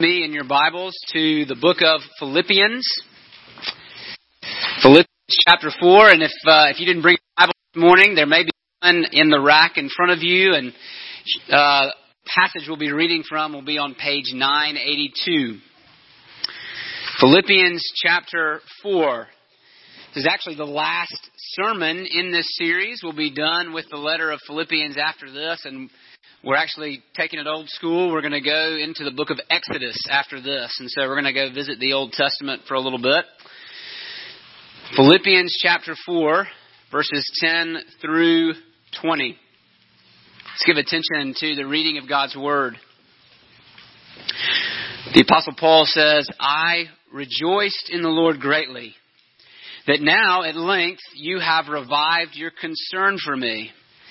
me in your Bibles to the book of Philippians. Philippians chapter 4. And if, uh, if you didn't bring a Bible this morning, there may be one in the rack in front of you. And uh, passage we'll be reading from will be on page 982. Philippians chapter 4. This is actually the last sermon in this series. We'll be done with the letter of Philippians after this. And we're actually taking it old school. We're going to go into the book of Exodus after this. And so we're going to go visit the Old Testament for a little bit. Philippians chapter 4, verses 10 through 20. Let's give attention to the reading of God's Word. The Apostle Paul says, I rejoiced in the Lord greatly, that now at length you have revived your concern for me.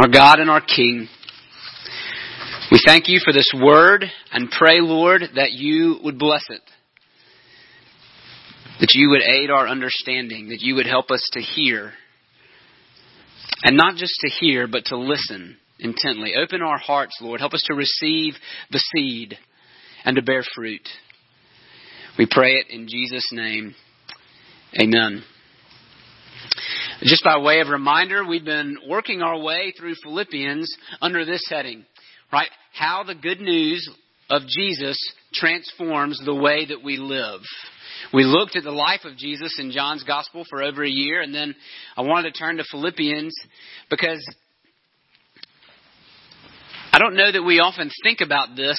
Our God and our King. We thank you for this word and pray, Lord, that you would bless it. That you would aid our understanding, that you would help us to hear. And not just to hear, but to listen intently. Open our hearts, Lord. Help us to receive the seed and to bear fruit. We pray it in Jesus' name. Amen. Just by way of reminder, we've been working our way through Philippians under this heading, right? How the good news of Jesus transforms the way that we live. We looked at the life of Jesus in John's Gospel for over a year, and then I wanted to turn to Philippians because I don't know that we often think about this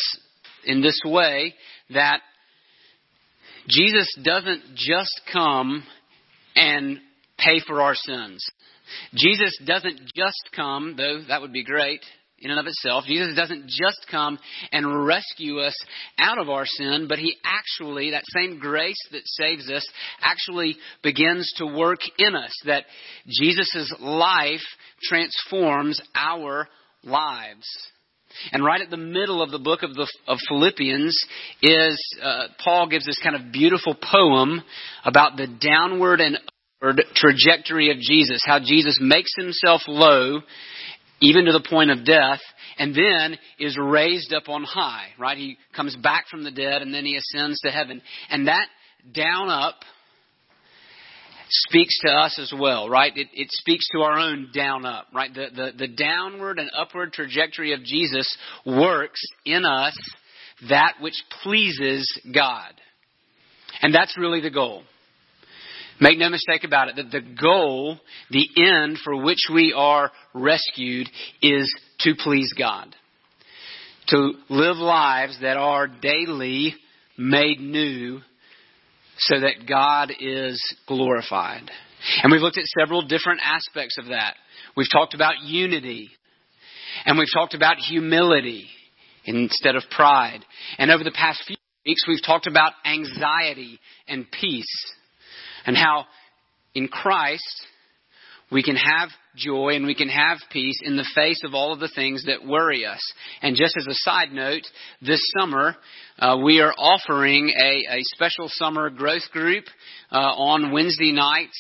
in this way that Jesus doesn't just come and pay for our sins. Jesus doesn't just come, though that would be great in and of itself. Jesus doesn't just come and rescue us out of our sin, but He actually, that same grace that saves us, actually begins to work in us. That Jesus' life transforms our lives. And right at the middle of the book of, the, of Philippians is uh, Paul gives this kind of beautiful poem about the downward and trajectory of Jesus, how Jesus makes himself low, even to the point of death, and then is raised up on high, right? He comes back from the dead and then he ascends to heaven. And that down up speaks to us as well, right? It, it speaks to our own down up, right? The, the, the downward and upward trajectory of Jesus works in us that which pleases God. And that's really the goal. Make no mistake about it that the goal, the end for which we are rescued is to please God. To live lives that are daily made new so that God is glorified. And we've looked at several different aspects of that. We've talked about unity. And we've talked about humility instead of pride. And over the past few weeks, we've talked about anxiety and peace and how in Christ we can have joy and we can have peace in the face of all of the things that worry us. And just as a side note, this summer uh, we are offering a, a special summer growth group uh, on Wednesday nights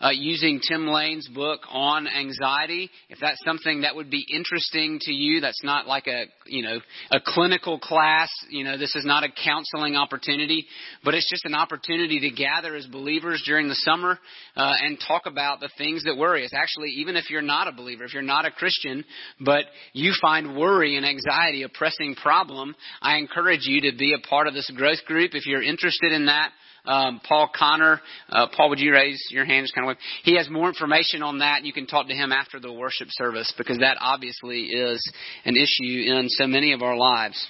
uh, using Tim Lane's book on anxiety. If that's something that would be interesting to you, that's not like a you know a clinical class. You know, this is not a counseling opportunity, but it's just an opportunity to gather as believers during the summer uh, and talk about the things that worry us. Actually, even if you're not a believer, if you're not a Christian, but you find worry and anxiety a pressing problem, I encourage you to be a part of this growth group. If you're interested in that, um, Paul Connor. Uh, Paul, would you raise your hand? Kind of. He has more information on that. You can talk to him after the worship service because that obviously is an issue in so many of our lives.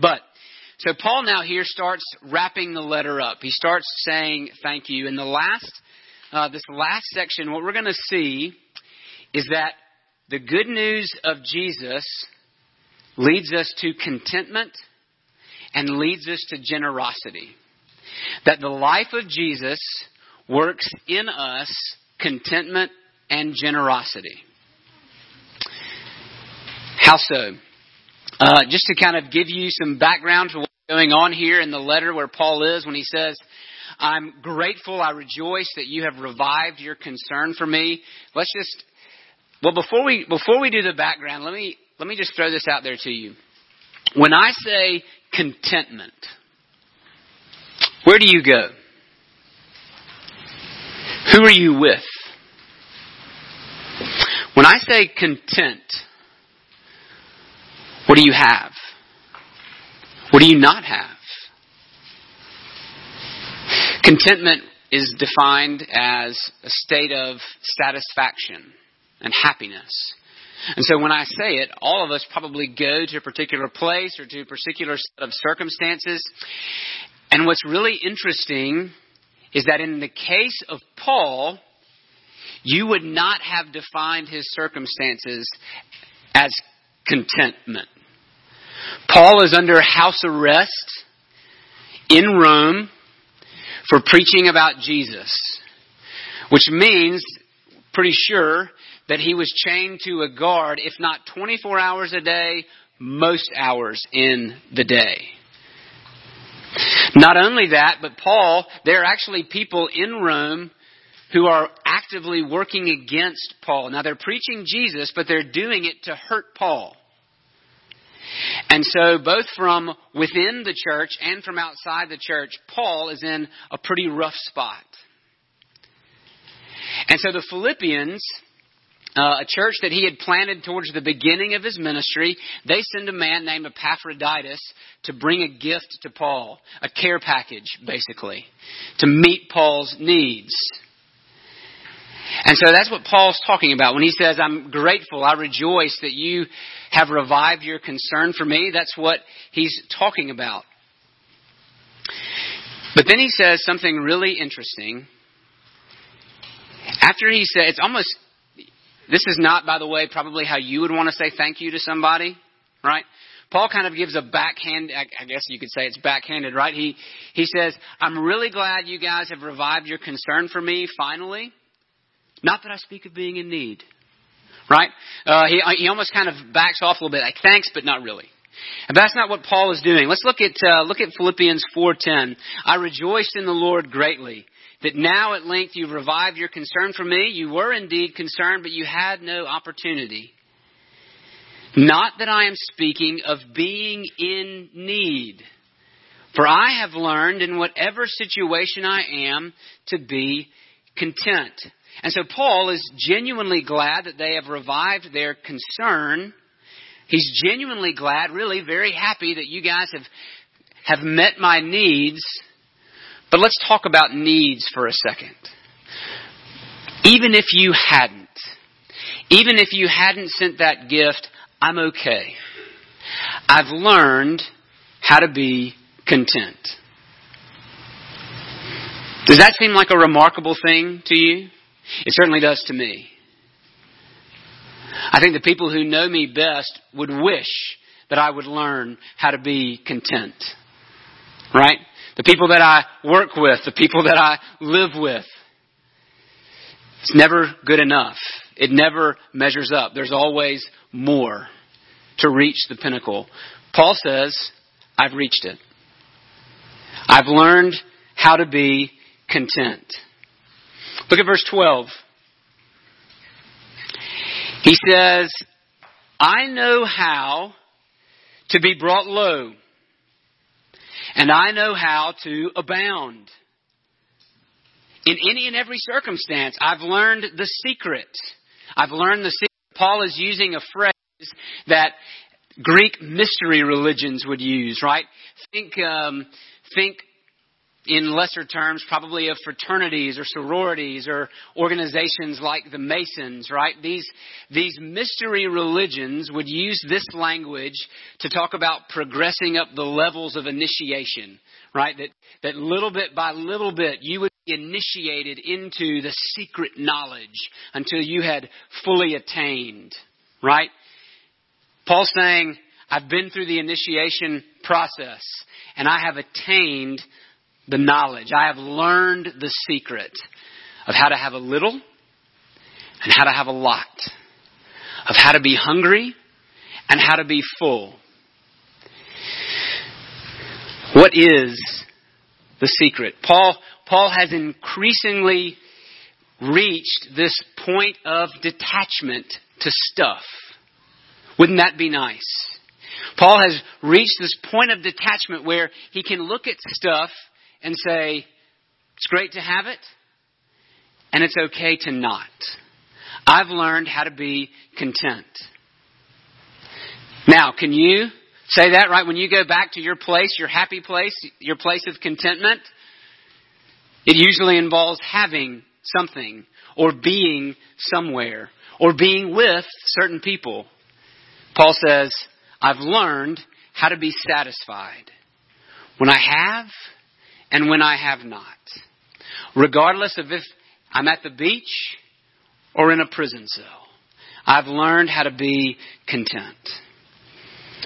But so Paul now here starts wrapping the letter up. He starts saying thank you. In the last, uh, this last section, what we're going to see is that the good news of Jesus leads us to contentment and leads us to generosity. That the life of Jesus works in us contentment and generosity. How so? Uh, just to kind of give you some background to what's going on here in the letter where Paul is when he says, I'm grateful, I rejoice that you have revived your concern for me. Let's just, well, before we, before we do the background, let me, let me just throw this out there to you. When I say contentment, where do you go? Who are you with? When I say content, what do you have? What do you not have? Contentment is defined as a state of satisfaction and happiness. And so when I say it, all of us probably go to a particular place or to a particular set of circumstances, and what's really interesting is that in the case of Paul, you would not have defined his circumstances as contentment. Paul is under house arrest in Rome for preaching about Jesus, which means, pretty sure, that he was chained to a guard, if not 24 hours a day, most hours in the day. Not only that, but Paul, there are actually people in Rome who are actively working against Paul. Now they're preaching Jesus, but they're doing it to hurt Paul. And so, both from within the church and from outside the church, Paul is in a pretty rough spot. And so the Philippians uh, a church that he had planted towards the beginning of his ministry, they send a man named Epaphroditus to bring a gift to Paul, a care package, basically, to meet Paul's needs. And so that's what Paul's talking about when he says, I'm grateful, I rejoice that you have revived your concern for me. That's what he's talking about. But then he says something really interesting. After he said, it's almost this is not, by the way, probably how you would want to say thank you to somebody, right? Paul kind of gives a backhand, I guess you could say it's backhanded, right? He, he says, I'm really glad you guys have revived your concern for me finally. Not that I speak of being in need, right? Uh, he, he almost kind of backs off a little bit, like thanks, but not really. But that's not what Paul is doing. Let's look at, uh, look at Philippians 4.10. I rejoiced in the Lord greatly that now at length you've revived your concern for me. You were indeed concerned, but you had no opportunity. Not that I am speaking of being in need. For I have learned in whatever situation I am to be content. And so Paul is genuinely glad that they have revived their concern. He's genuinely glad, really very happy that you guys have, have met my needs but let's talk about needs for a second. Even if you hadn't, even if you hadn't sent that gift, I'm okay. I've learned how to be content. Does that seem like a remarkable thing to you? It certainly does to me. I think the people who know me best would wish that I would learn how to be content. Right? The people that I work with, the people that I live with. It's never good enough. it never measures up. There's always more to reach the pinnacle. Paul says, I've reached it. I've learned how to be content. Look at verse 12. He says, I know how to be brought low, and I know how to abound. In any and every circumstance, I've learned the secret. I've learned the secret. Paul is using a phrase that Greek mystery religions would use, right? Think, um, think in lesser terms, probably of fraternities or sororities or organizations like the Masons, right? These, these mystery religions would use this language to talk about progressing up the levels of initiation, right? That, that little bit by little bit you would be initiated into the secret knowledge until you had fully attained, right? Paul's saying, I've been through the initiation process and I have attained the knowledge. I have learned the secret of how to have a little and how to have a lot, of how to be hungry and how to be full. What is the secret? Paul, Paul has increasingly reached this point of detachment to stuff. Wouldn't that be nice? Paul has reached this point of detachment where he can look at stuff and say, it's great to have it, and it's okay to not. I've learned how to be content. Now, can you say that, right? When you go back to your place, your happy place, your place of contentment, it usually involves having something or being somewhere or being with certain people. Paul says, I've learned how to be satisfied when I have and when I have not. Regardless of if I'm at the beach or in a prison cell, I've learned how to be content.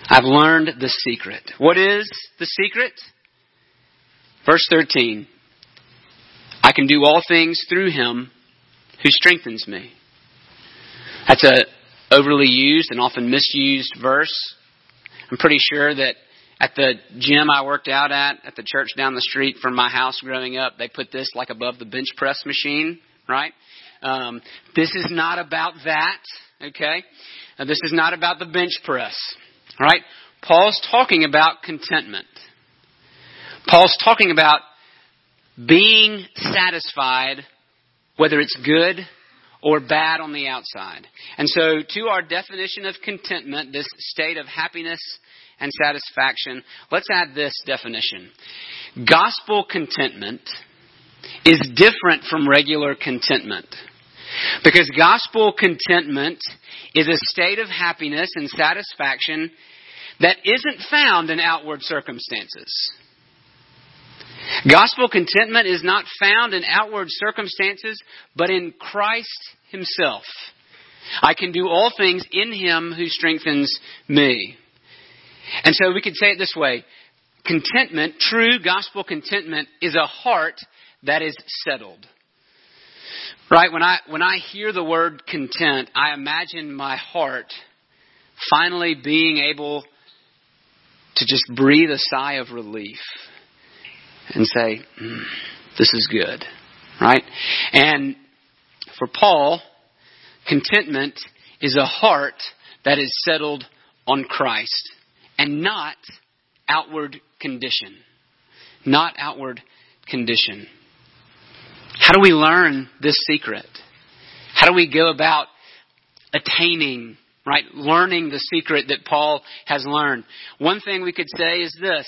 I've learned the secret. What is the secret? Verse 13. I can do all things through him who strengthens me. That's a overly used and often misused verse. I'm pretty sure that at the gym I worked out at, at the church down the street from my house growing up, they put this like above the bench press machine, right? Um, this is not about that, okay? Now, this is not about the bench press, right? Paul's talking about contentment. Paul's talking about being satisfied, whether it's good or bad on the outside. And so, to our definition of contentment, this state of happiness and satisfaction, let's add this definition. Gospel contentment is different from regular contentment. Because gospel contentment is a state of happiness and satisfaction that isn't found in outward circumstances. Gospel contentment is not found in outward circumstances, but in Christ Himself. I can do all things in Him who strengthens me. And so we could say it this way contentment, true gospel contentment, is a heart that is settled. Right? When I, when I hear the word content, I imagine my heart finally being able to just breathe a sigh of relief and say, mm, This is good. Right? And for Paul, contentment is a heart that is settled on Christ and not outward condition. Not outward condition. How do we learn this secret? How do we go about attaining, right? Learning the secret that Paul has learned. One thing we could say is this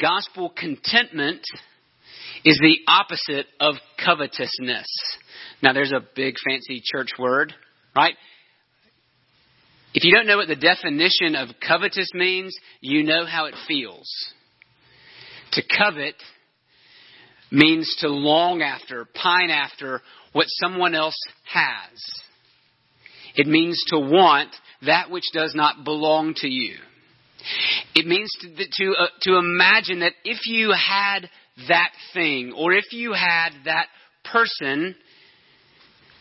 gospel contentment is the opposite of covetousness. Now, there's a big fancy church word, right? If you don't know what the definition of covetous means, you know how it feels. To covet means to long after, pine after what someone else has. It means to want that which does not belong to you. It means to, to, uh, to imagine that if you had that thing, or if you had that person,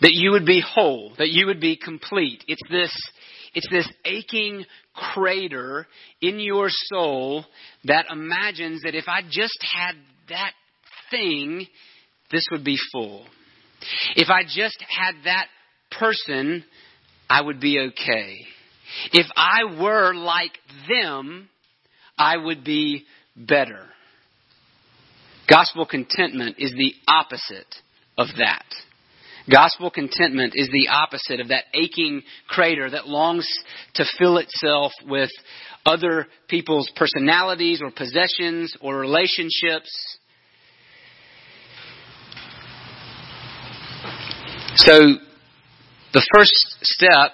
that you would be whole, that you would be complete. It's this, it's this aching crater in your soul that imagines that if I just had that thing, this would be full. If I just had that person, I would be okay. If I were like them, I would be better. Gospel contentment is the opposite of that. Gospel contentment is the opposite of that aching crater that longs to fill itself with other people's personalities or possessions or relationships. So, the first step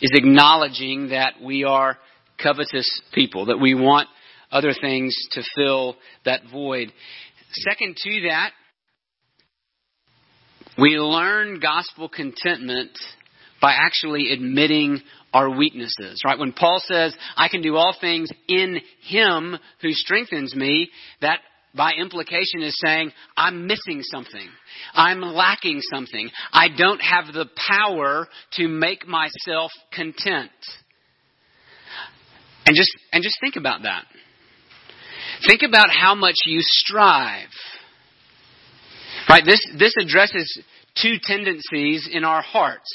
is acknowledging that we are covetous people, that we want other things to fill that void. Second to that, we learn gospel contentment by actually admitting our weaknesses, right? When Paul says, I can do all things in Him who strengthens me, that by implication is saying, I'm missing something. I'm lacking something. I don't have the power to make myself content. And just, and just think about that. Think about how much you strive. Right? This, this addresses two tendencies in our hearts.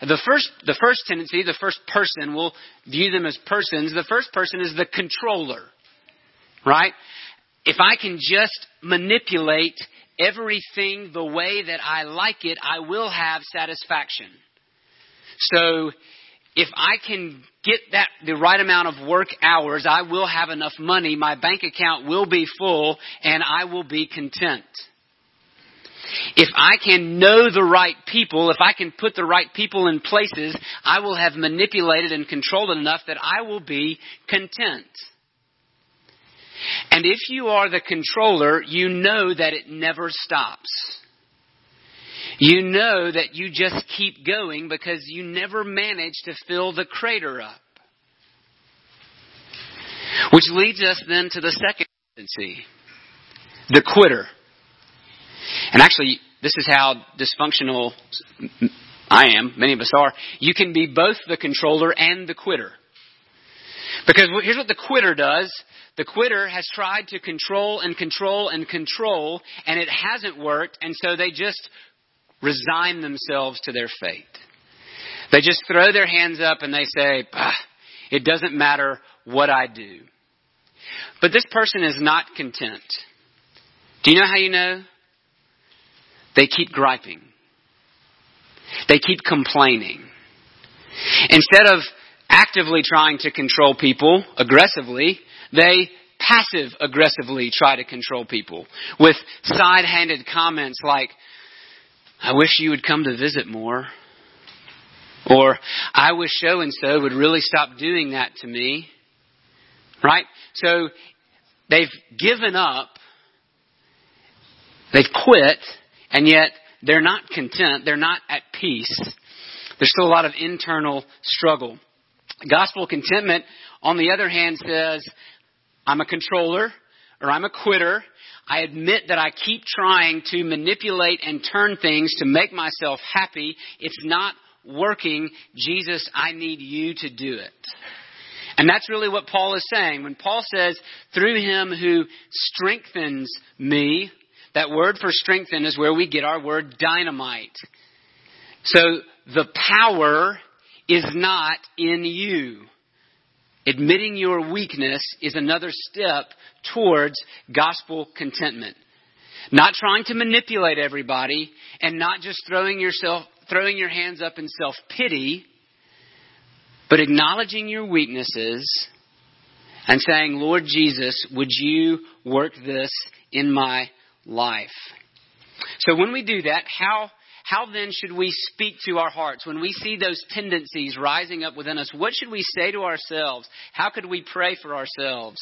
The first, the first tendency, the first person, we'll view them as persons. The first person is the controller. Right? If I can just manipulate everything the way that I like it, I will have satisfaction. So, if I can get that the right amount of work hours, I will have enough money, my bank account will be full, and I will be content. If I can know the right people, if I can put the right people in places, I will have manipulated and controlled enough that I will be content. And if you are the controller, you know that it never stops. You know that you just keep going because you never manage to fill the crater up. Which leads us then to the second tendency the quitter. And actually, this is how dysfunctional I am, many of us are. You can be both the controller and the quitter. Because here's what the quitter does. The quitter has tried to control and control and control, and it hasn't worked, and so they just resign themselves to their fate. They just throw their hands up and they say, it doesn't matter what I do. But this person is not content. Do you know how you know? They keep griping. They keep complaining. Instead of actively trying to control people aggressively, they passive aggressively try to control people with side handed comments like, I wish you would come to visit more. Or, I wish so and so would really stop doing that to me. Right? So, they've given up, they've quit, and yet they're not content, they're not at peace. There's still a lot of internal struggle. Gospel contentment, on the other hand, says, I'm a controller or I'm a quitter. I admit that I keep trying to manipulate and turn things to make myself happy. It's not working. Jesus, I need you to do it. And that's really what Paul is saying. When Paul says, through him who strengthens me, that word for strengthen is where we get our word dynamite. So the power is not in you. Admitting your weakness is another step towards gospel contentment. Not trying to manipulate everybody and not just throwing yourself throwing your hands up in self-pity, but acknowledging your weaknesses and saying, "Lord Jesus, would you work this in my life?" So when we do that, how how then should we speak to our hearts when we see those tendencies rising up within us? What should we say to ourselves? How could we pray for ourselves?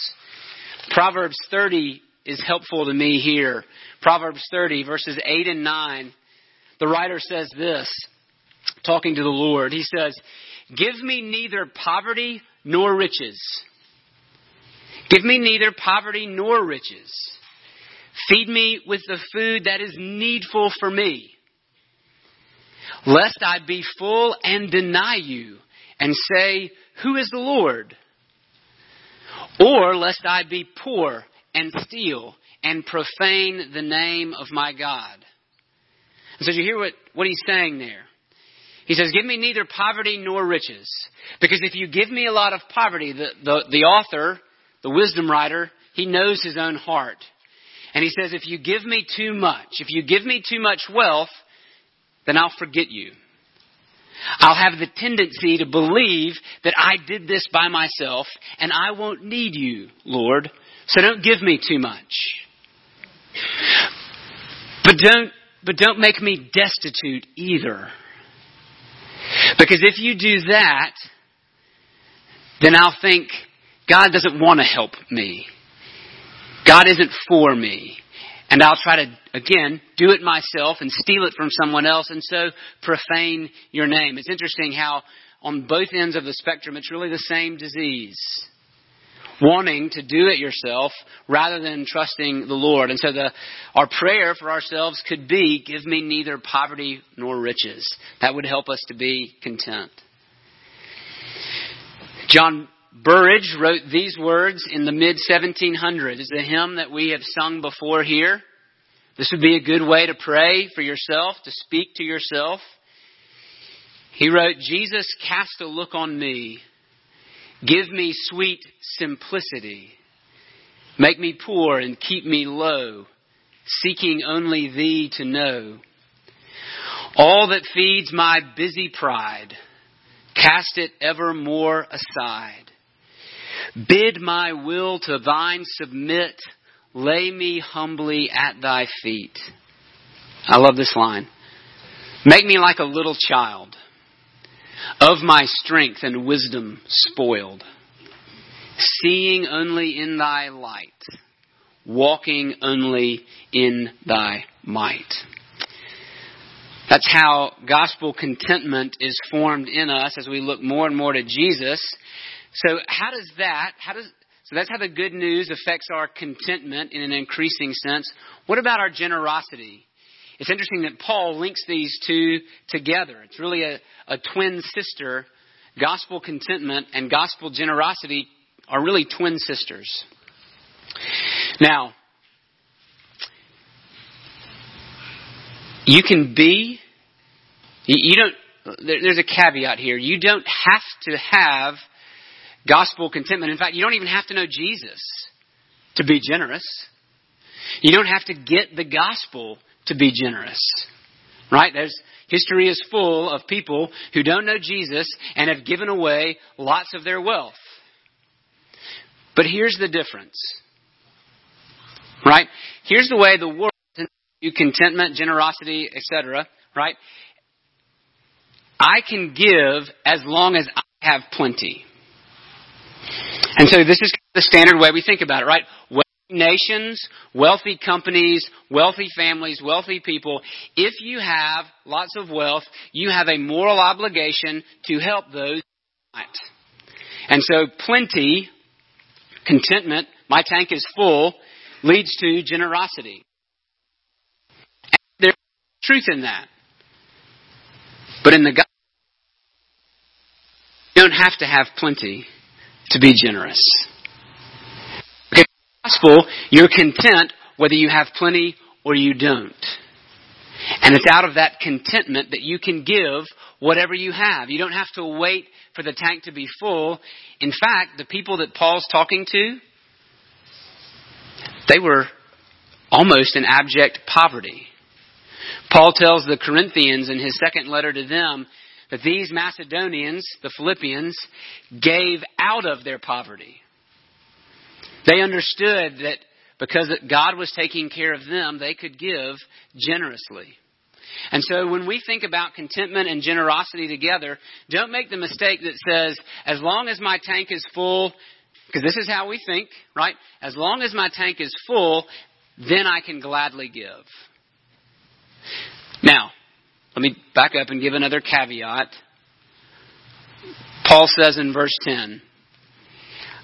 Proverbs 30 is helpful to me here. Proverbs 30, verses 8 and 9. The writer says this, talking to the Lord. He says, Give me neither poverty nor riches. Give me neither poverty nor riches. Feed me with the food that is needful for me lest I be full and deny you and say, Who is the Lord? Or lest I be poor and steal and profane the name of my God. So you hear what, what he's saying there. He says, Give me neither poverty nor riches. Because if you give me a lot of poverty, the, the, the author, the wisdom writer, he knows his own heart. And he says, If you give me too much, if you give me too much wealth, then I'll forget you. I'll have the tendency to believe that I did this by myself and I won't need you, Lord. So don't give me too much. But don't, but don't make me destitute either. Because if you do that, then I'll think God doesn't want to help me. God isn't for me. And I'll try to, again, do it myself and steal it from someone else and so profane your name. It's interesting how on both ends of the spectrum it's really the same disease. Wanting to do it yourself rather than trusting the Lord. And so the, our prayer for ourselves could be, give me neither poverty nor riches. That would help us to be content. John Berridge wrote these words in the mid 1700s. It's a hymn that we have sung before here. This would be a good way to pray for yourself, to speak to yourself. He wrote, Jesus, cast a look on me. Give me sweet simplicity. Make me poor and keep me low, seeking only Thee to know. All that feeds my busy pride, cast it evermore aside. Bid my will to thine submit, lay me humbly at thy feet. I love this line. Make me like a little child, of my strength and wisdom spoiled, seeing only in thy light, walking only in thy might. That's how gospel contentment is formed in us as we look more and more to Jesus so how does that, how does, so that's how the good news affects our contentment in an increasing sense. What about our generosity? It's interesting that Paul links these two together. It's really a, a twin sister. Gospel contentment and gospel generosity are really twin sisters. Now, you can be, you don't, there's a caveat here. You don't have to have gospel contentment. In fact, you don't even have to know Jesus to be generous. You don't have to get the gospel to be generous. Right? There's history is full of people who don't know Jesus and have given away lots of their wealth. But here's the difference. Right? Here's the way the world you contentment, generosity, etc. Right? I can give as long as I have plenty. And so this is the standard way we think about it, right? Wealthy nations, wealthy companies, wealthy families, wealthy people, if you have lots of wealth, you have a moral obligation to help those and so plenty, contentment, my tank is full, leads to generosity. And there's truth in that. But in the God, you don't have to have plenty to be generous. Okay, gospel, you're content whether you have plenty or you don't. And it's out of that contentment that you can give whatever you have. You don't have to wait for the tank to be full. In fact, the people that Paul's talking to, they were almost in abject poverty. Paul tells the Corinthians in his second letter to them that these Macedonians, the Philippians, gave out of their poverty. They understood that because God was taking care of them, they could give generously. And so when we think about contentment and generosity together, don't make the mistake that says, as long as my tank is full, because this is how we think, right? As long as my tank is full, then I can gladly give. Now, let me back up and give another caveat. Paul says in verse 10,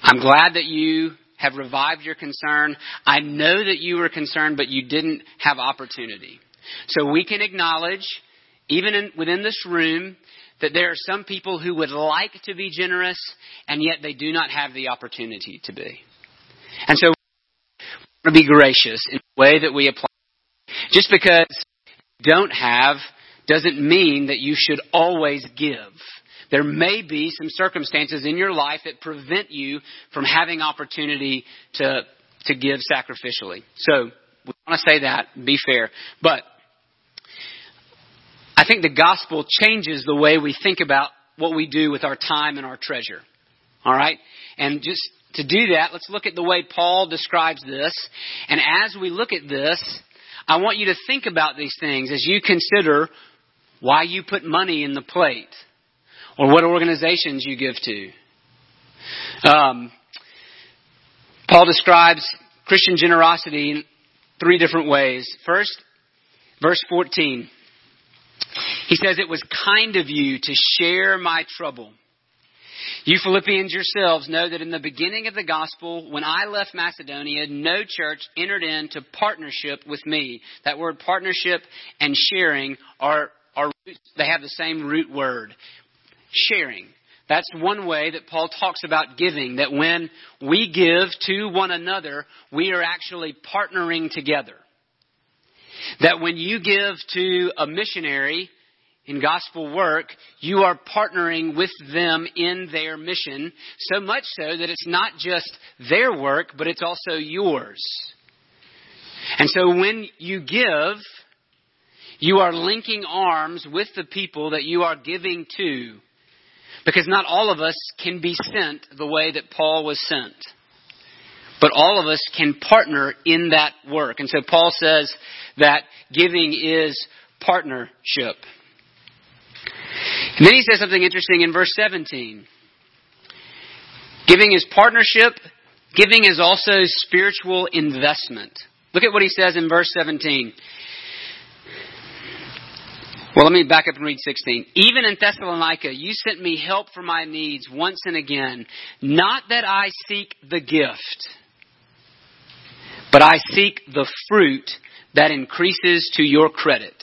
I'm glad that you have revived your concern. I know that you were concerned, but you didn't have opportunity. So we can acknowledge even in, within this room, that there are some people who would like to be generous, and yet they do not have the opportunity to be. And so, we want to be gracious in the way that we apply. Just because you don't have doesn't mean that you should always give. There may be some circumstances in your life that prevent you from having opportunity to, to give sacrificially. So, we want to say that, be fair. But, I think the gospel changes the way we think about what we do with our time and our treasure. Alright? And just to do that, let's look at the way Paul describes this. And as we look at this, I want you to think about these things as you consider why you put money in the plate or what organizations you give to. Um, Paul describes Christian generosity in three different ways. First, verse 14. He says, It was kind of you to share my trouble. You Philippians yourselves know that in the beginning of the gospel, when I left Macedonia, no church entered into partnership with me. That word partnership and sharing are, are they have the same root word. Sharing. That's one way that Paul talks about giving, that when we give to one another, we are actually partnering together. That when you give to a missionary in gospel work, you are partnering with them in their mission, so much so that it's not just their work, but it's also yours. And so when you give, you are linking arms with the people that you are giving to. Because not all of us can be sent the way that Paul was sent. But all of us can partner in that work. And so Paul says that giving is partnership. And then he says something interesting in verse 17. Giving is partnership. Giving is also spiritual investment. Look at what he says in verse 17. Well, let me back up and read 16. Even in Thessalonica, you sent me help for my needs once and again. Not that I seek the gift, but I seek the fruit that increases to your credit.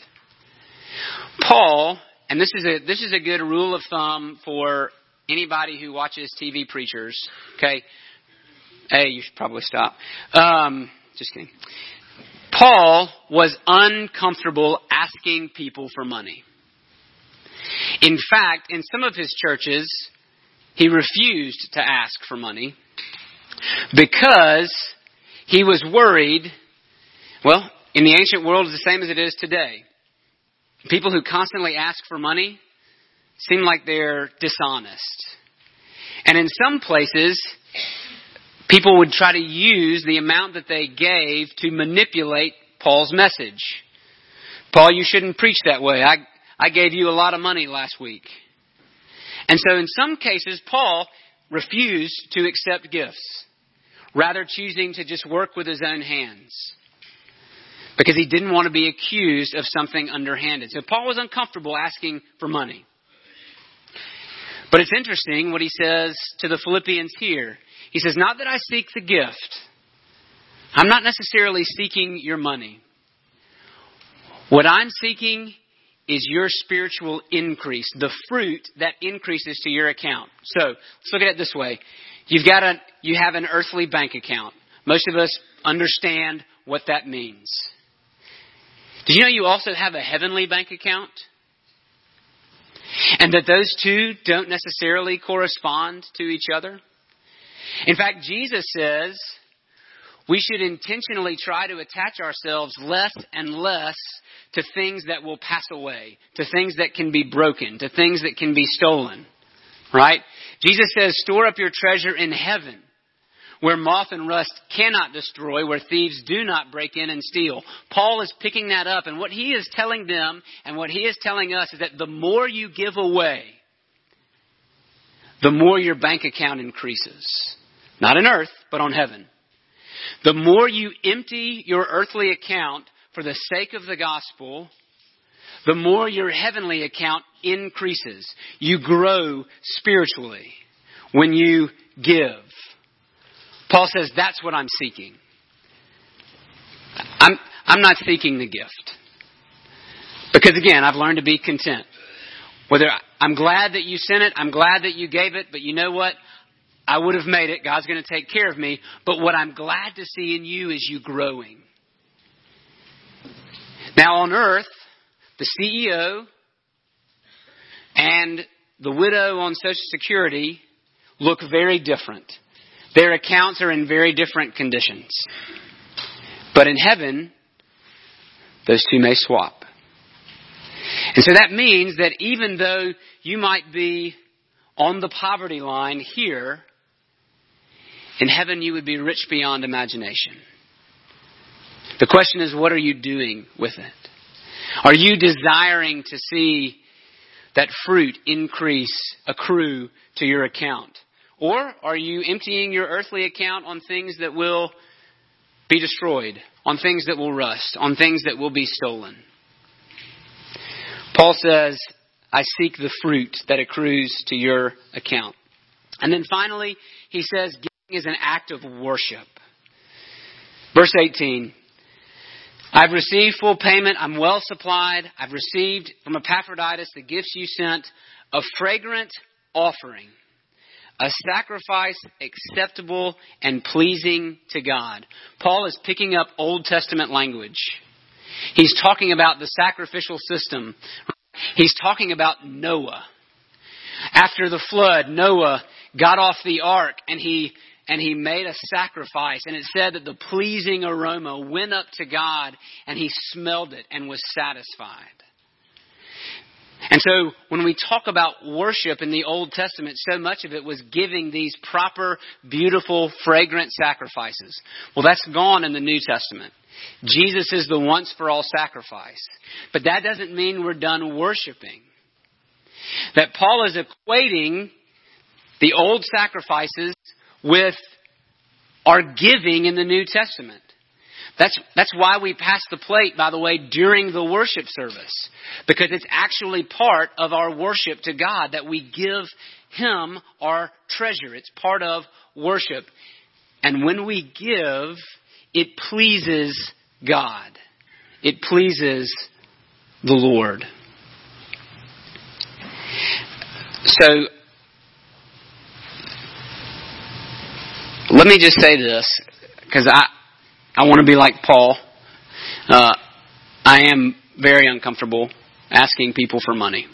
Paul, and this is a this is a good rule of thumb for anybody who watches TV preachers. Okay, hey, you should probably stop. Um, just kidding. Paul was uncomfortable asking people for money. In fact, in some of his churches, he refused to ask for money because he was worried. Well, in the ancient world, it's the same as it is today. People who constantly ask for money seem like they're dishonest. And in some places, people would try to use the amount that they gave to manipulate Paul's message. Paul, you shouldn't preach that way. I, I gave you a lot of money last week. And so in some cases, Paul refused to accept gifts, rather choosing to just work with his own hands because he didn't want to be accused of something underhanded. So Paul was uncomfortable asking for money. But it's interesting what he says to the Philippians here. He says, Not that I seek the gift. I'm not necessarily seeking your money. What I'm seeking is your spiritual increase, the fruit that increases to your account. So let's look at it this way. You've got a, you have an earthly bank account. Most of us understand what that means. Did you know you also have a heavenly bank account? And that those two don't necessarily correspond to each other? In fact, Jesus says we should intentionally try to attach ourselves less and less to things that will pass away, to things that can be broken, to things that can be stolen. Right? Jesus says, store up your treasure in heaven where moth and rust cannot destroy, where thieves do not break in and steal. Paul is picking that up, and what he is telling them and what he is telling us is that the more you give away, the more your bank account increases. Not in earth, but on heaven. The more you empty your earthly account for the sake of the gospel, the more your heavenly account increases. You grow spiritually when you give. Paul says, That's what I'm seeking. I'm, I'm not seeking the gift. Because again, I've learned to be content. Whether I'm glad that you sent it, I'm glad that you gave it, but you know what? I would have made it. God's going to take care of me. But what I'm glad to see in you is you growing. Now on earth, the CEO and the widow on Social Security look very different. Their accounts are in very different conditions. But in heaven, those two may swap. And so that means that even though you might be on the poverty line here, in heaven you would be rich beyond imagination. The question is, what are you doing with it? Are you desiring to see that fruit increase, accrue to your account? Or are you emptying your earthly account on things that will be destroyed, on things that will rust, on things that will be stolen? Paul says, I seek the fruit that accrues to your account. And then finally, he says, is an act of worship. Verse 18. I've received full payment. I'm well supplied. I've received from Epaphroditus the gifts you sent, a fragrant offering, a sacrifice acceptable and pleasing to God. Paul is picking up Old Testament language. He's talking about the sacrificial system. He's talking about Noah. After the flood, Noah got off the ark and he and he made a sacrifice and it said that the pleasing aroma went up to God and he smelled it and was satisfied. And so when we talk about worship in the Old Testament, so much of it was giving these proper, beautiful, fragrant sacrifices. Well, that's gone in the New Testament. Jesus is the once for all sacrifice. But that doesn't mean we're done worshiping. That Paul is equating the old sacrifices with our giving in the New Testament. That's, that's why we pass the plate, by the way, during the worship service. Because it's actually part of our worship to God that we give Him our treasure. It's part of worship. And when we give, it pleases God. It pleases the Lord. So, let me just say this, because I, I want to be like Paul. Uh, I am very uncomfortable asking people for money.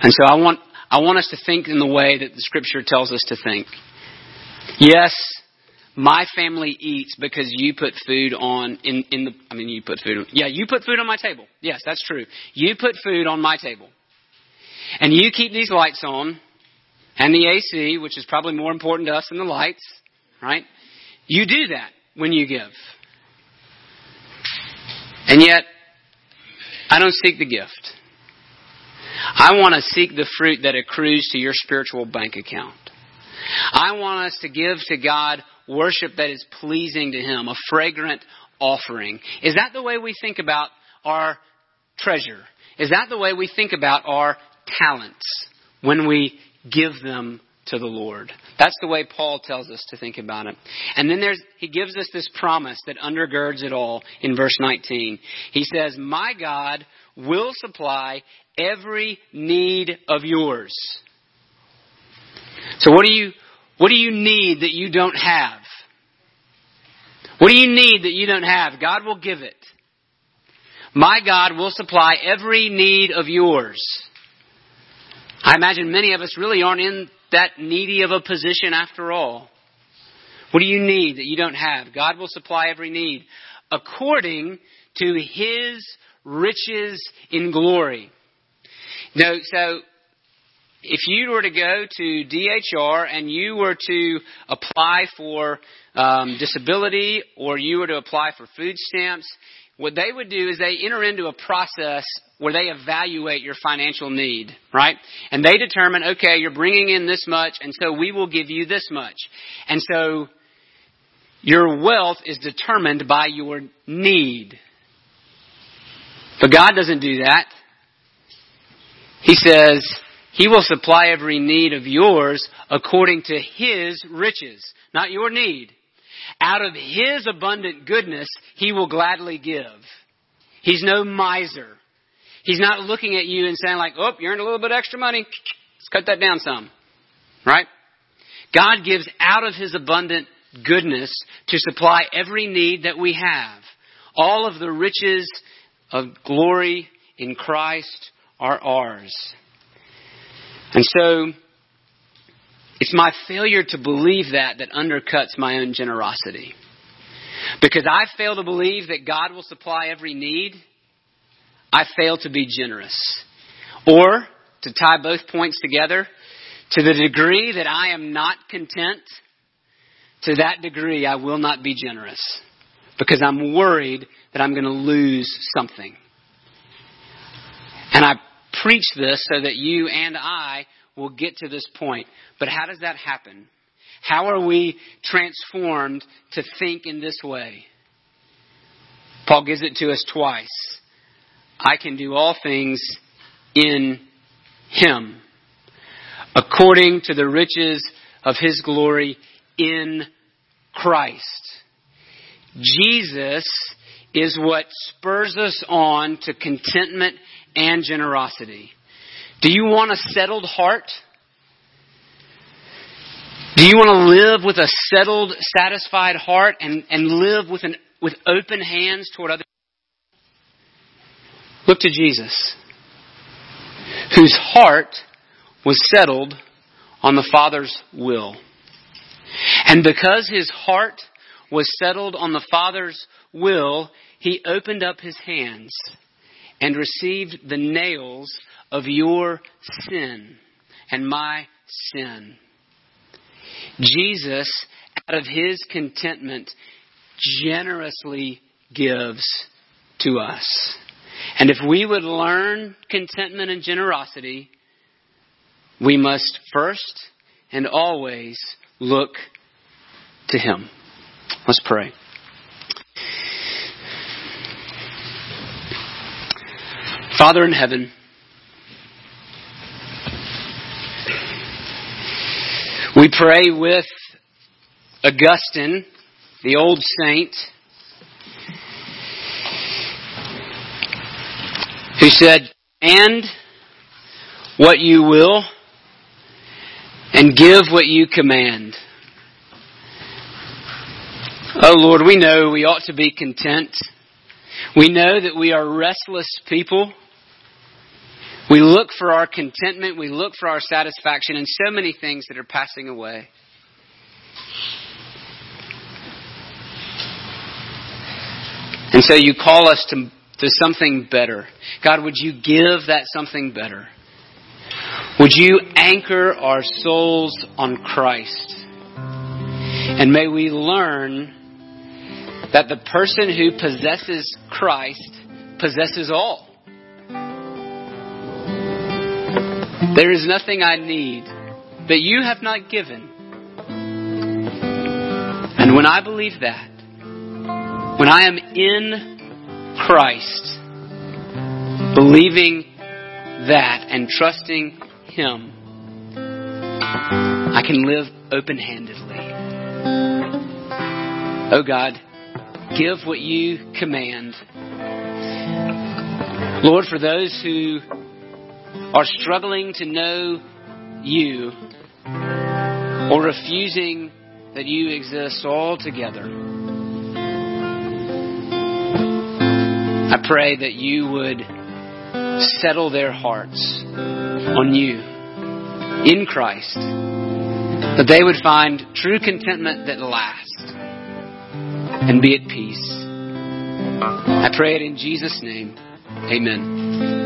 And so I want, I want us to think in the way that the scripture tells us to think. Yes, my family eats because you put food on in, in the I mean you put food on, yeah, you put food on my table. Yes, that's true. You put food on my table. And you keep these lights on and the AC, which is probably more important to us than the lights, right? You do that when you give. And yet, I don't seek the gift. I want to seek the fruit that accrues to your spiritual bank account. I want us to give to God worship that is pleasing to Him, a fragrant offering. Is that the way we think about our treasure? Is that the way we think about our talents when we give them to the Lord. That's the way Paul tells us to think about it. And then there's, he gives us this promise that undergirds it all in verse 19. He says, My God will supply every need of yours. So what do you, what do you need that you don't have? What do you need that you don't have? God will give it. My God will supply every need of yours. I imagine many of us really aren't in that needy of a position after all. What do you need that you don't have? God will supply every need according to His riches in glory. No, so if you were to go to DHR and you were to apply for um, disability or you were to apply for food stamps, what they would do is they enter into a process where they evaluate your financial need, right? And they determine, okay, you're bringing in this much, and so we will give you this much. And so your wealth is determined by your need. But God doesn't do that. He says, He will supply every need of yours according to His riches, not your need. Out of His abundant goodness, He will gladly give. He's no miser. He's not looking at you and saying like, oh, you earned a little bit extra money. Let's cut that down some. Right? God gives out of His abundant goodness to supply every need that we have. All of the riches of glory in Christ are ours. And so, it's my failure to believe that that undercuts my own generosity. Because I fail to believe that God will supply every need, I fail to be generous. Or, to tie both points together, to the degree that I am not content, to that degree I will not be generous. Because I'm worried that I'm going to lose something. And I preach this so that you and I will get to this point. But how does that happen? How are we transformed to think in this way? Paul gives it to us twice. I can do all things in Him, according to the riches of His glory in Christ. Jesus is what spurs us on to contentment and generosity. Do you want a settled heart? Do you want to live with a settled, satisfied heart and, and live with, an, with open hands toward others? Look to Jesus, whose heart was settled on the Father's will. And because his heart was settled on the Father's will, he opened up his hands and received the nails of your sin and my sin. Jesus, out of his contentment, generously gives to us. And if we would learn contentment and generosity, we must first and always look to him. Let's pray. Father in heaven, we pray with Augustine, the old saint, who said, And what you will, and give what you command. Oh Lord, we know we ought to be content. We know that we are restless people. We look for our contentment, we look for our satisfaction in so many things that are passing away. And so you call us to, to something better. God, would you give that something better? Would you anchor our souls on Christ? And may we learn that the person who possesses Christ possesses all. Mm-hmm. There is nothing I need that you have not given. And when I believe that, when I am in Christ, believing that and trusting Him, I can live open handedly. Oh God, give what you command. Lord, for those who are struggling to know you or refusing that you exist altogether, I pray that you would settle their hearts on you in Christ, that they would find true contentment that lasts and be at peace. I pray it in Jesus' name. Amen.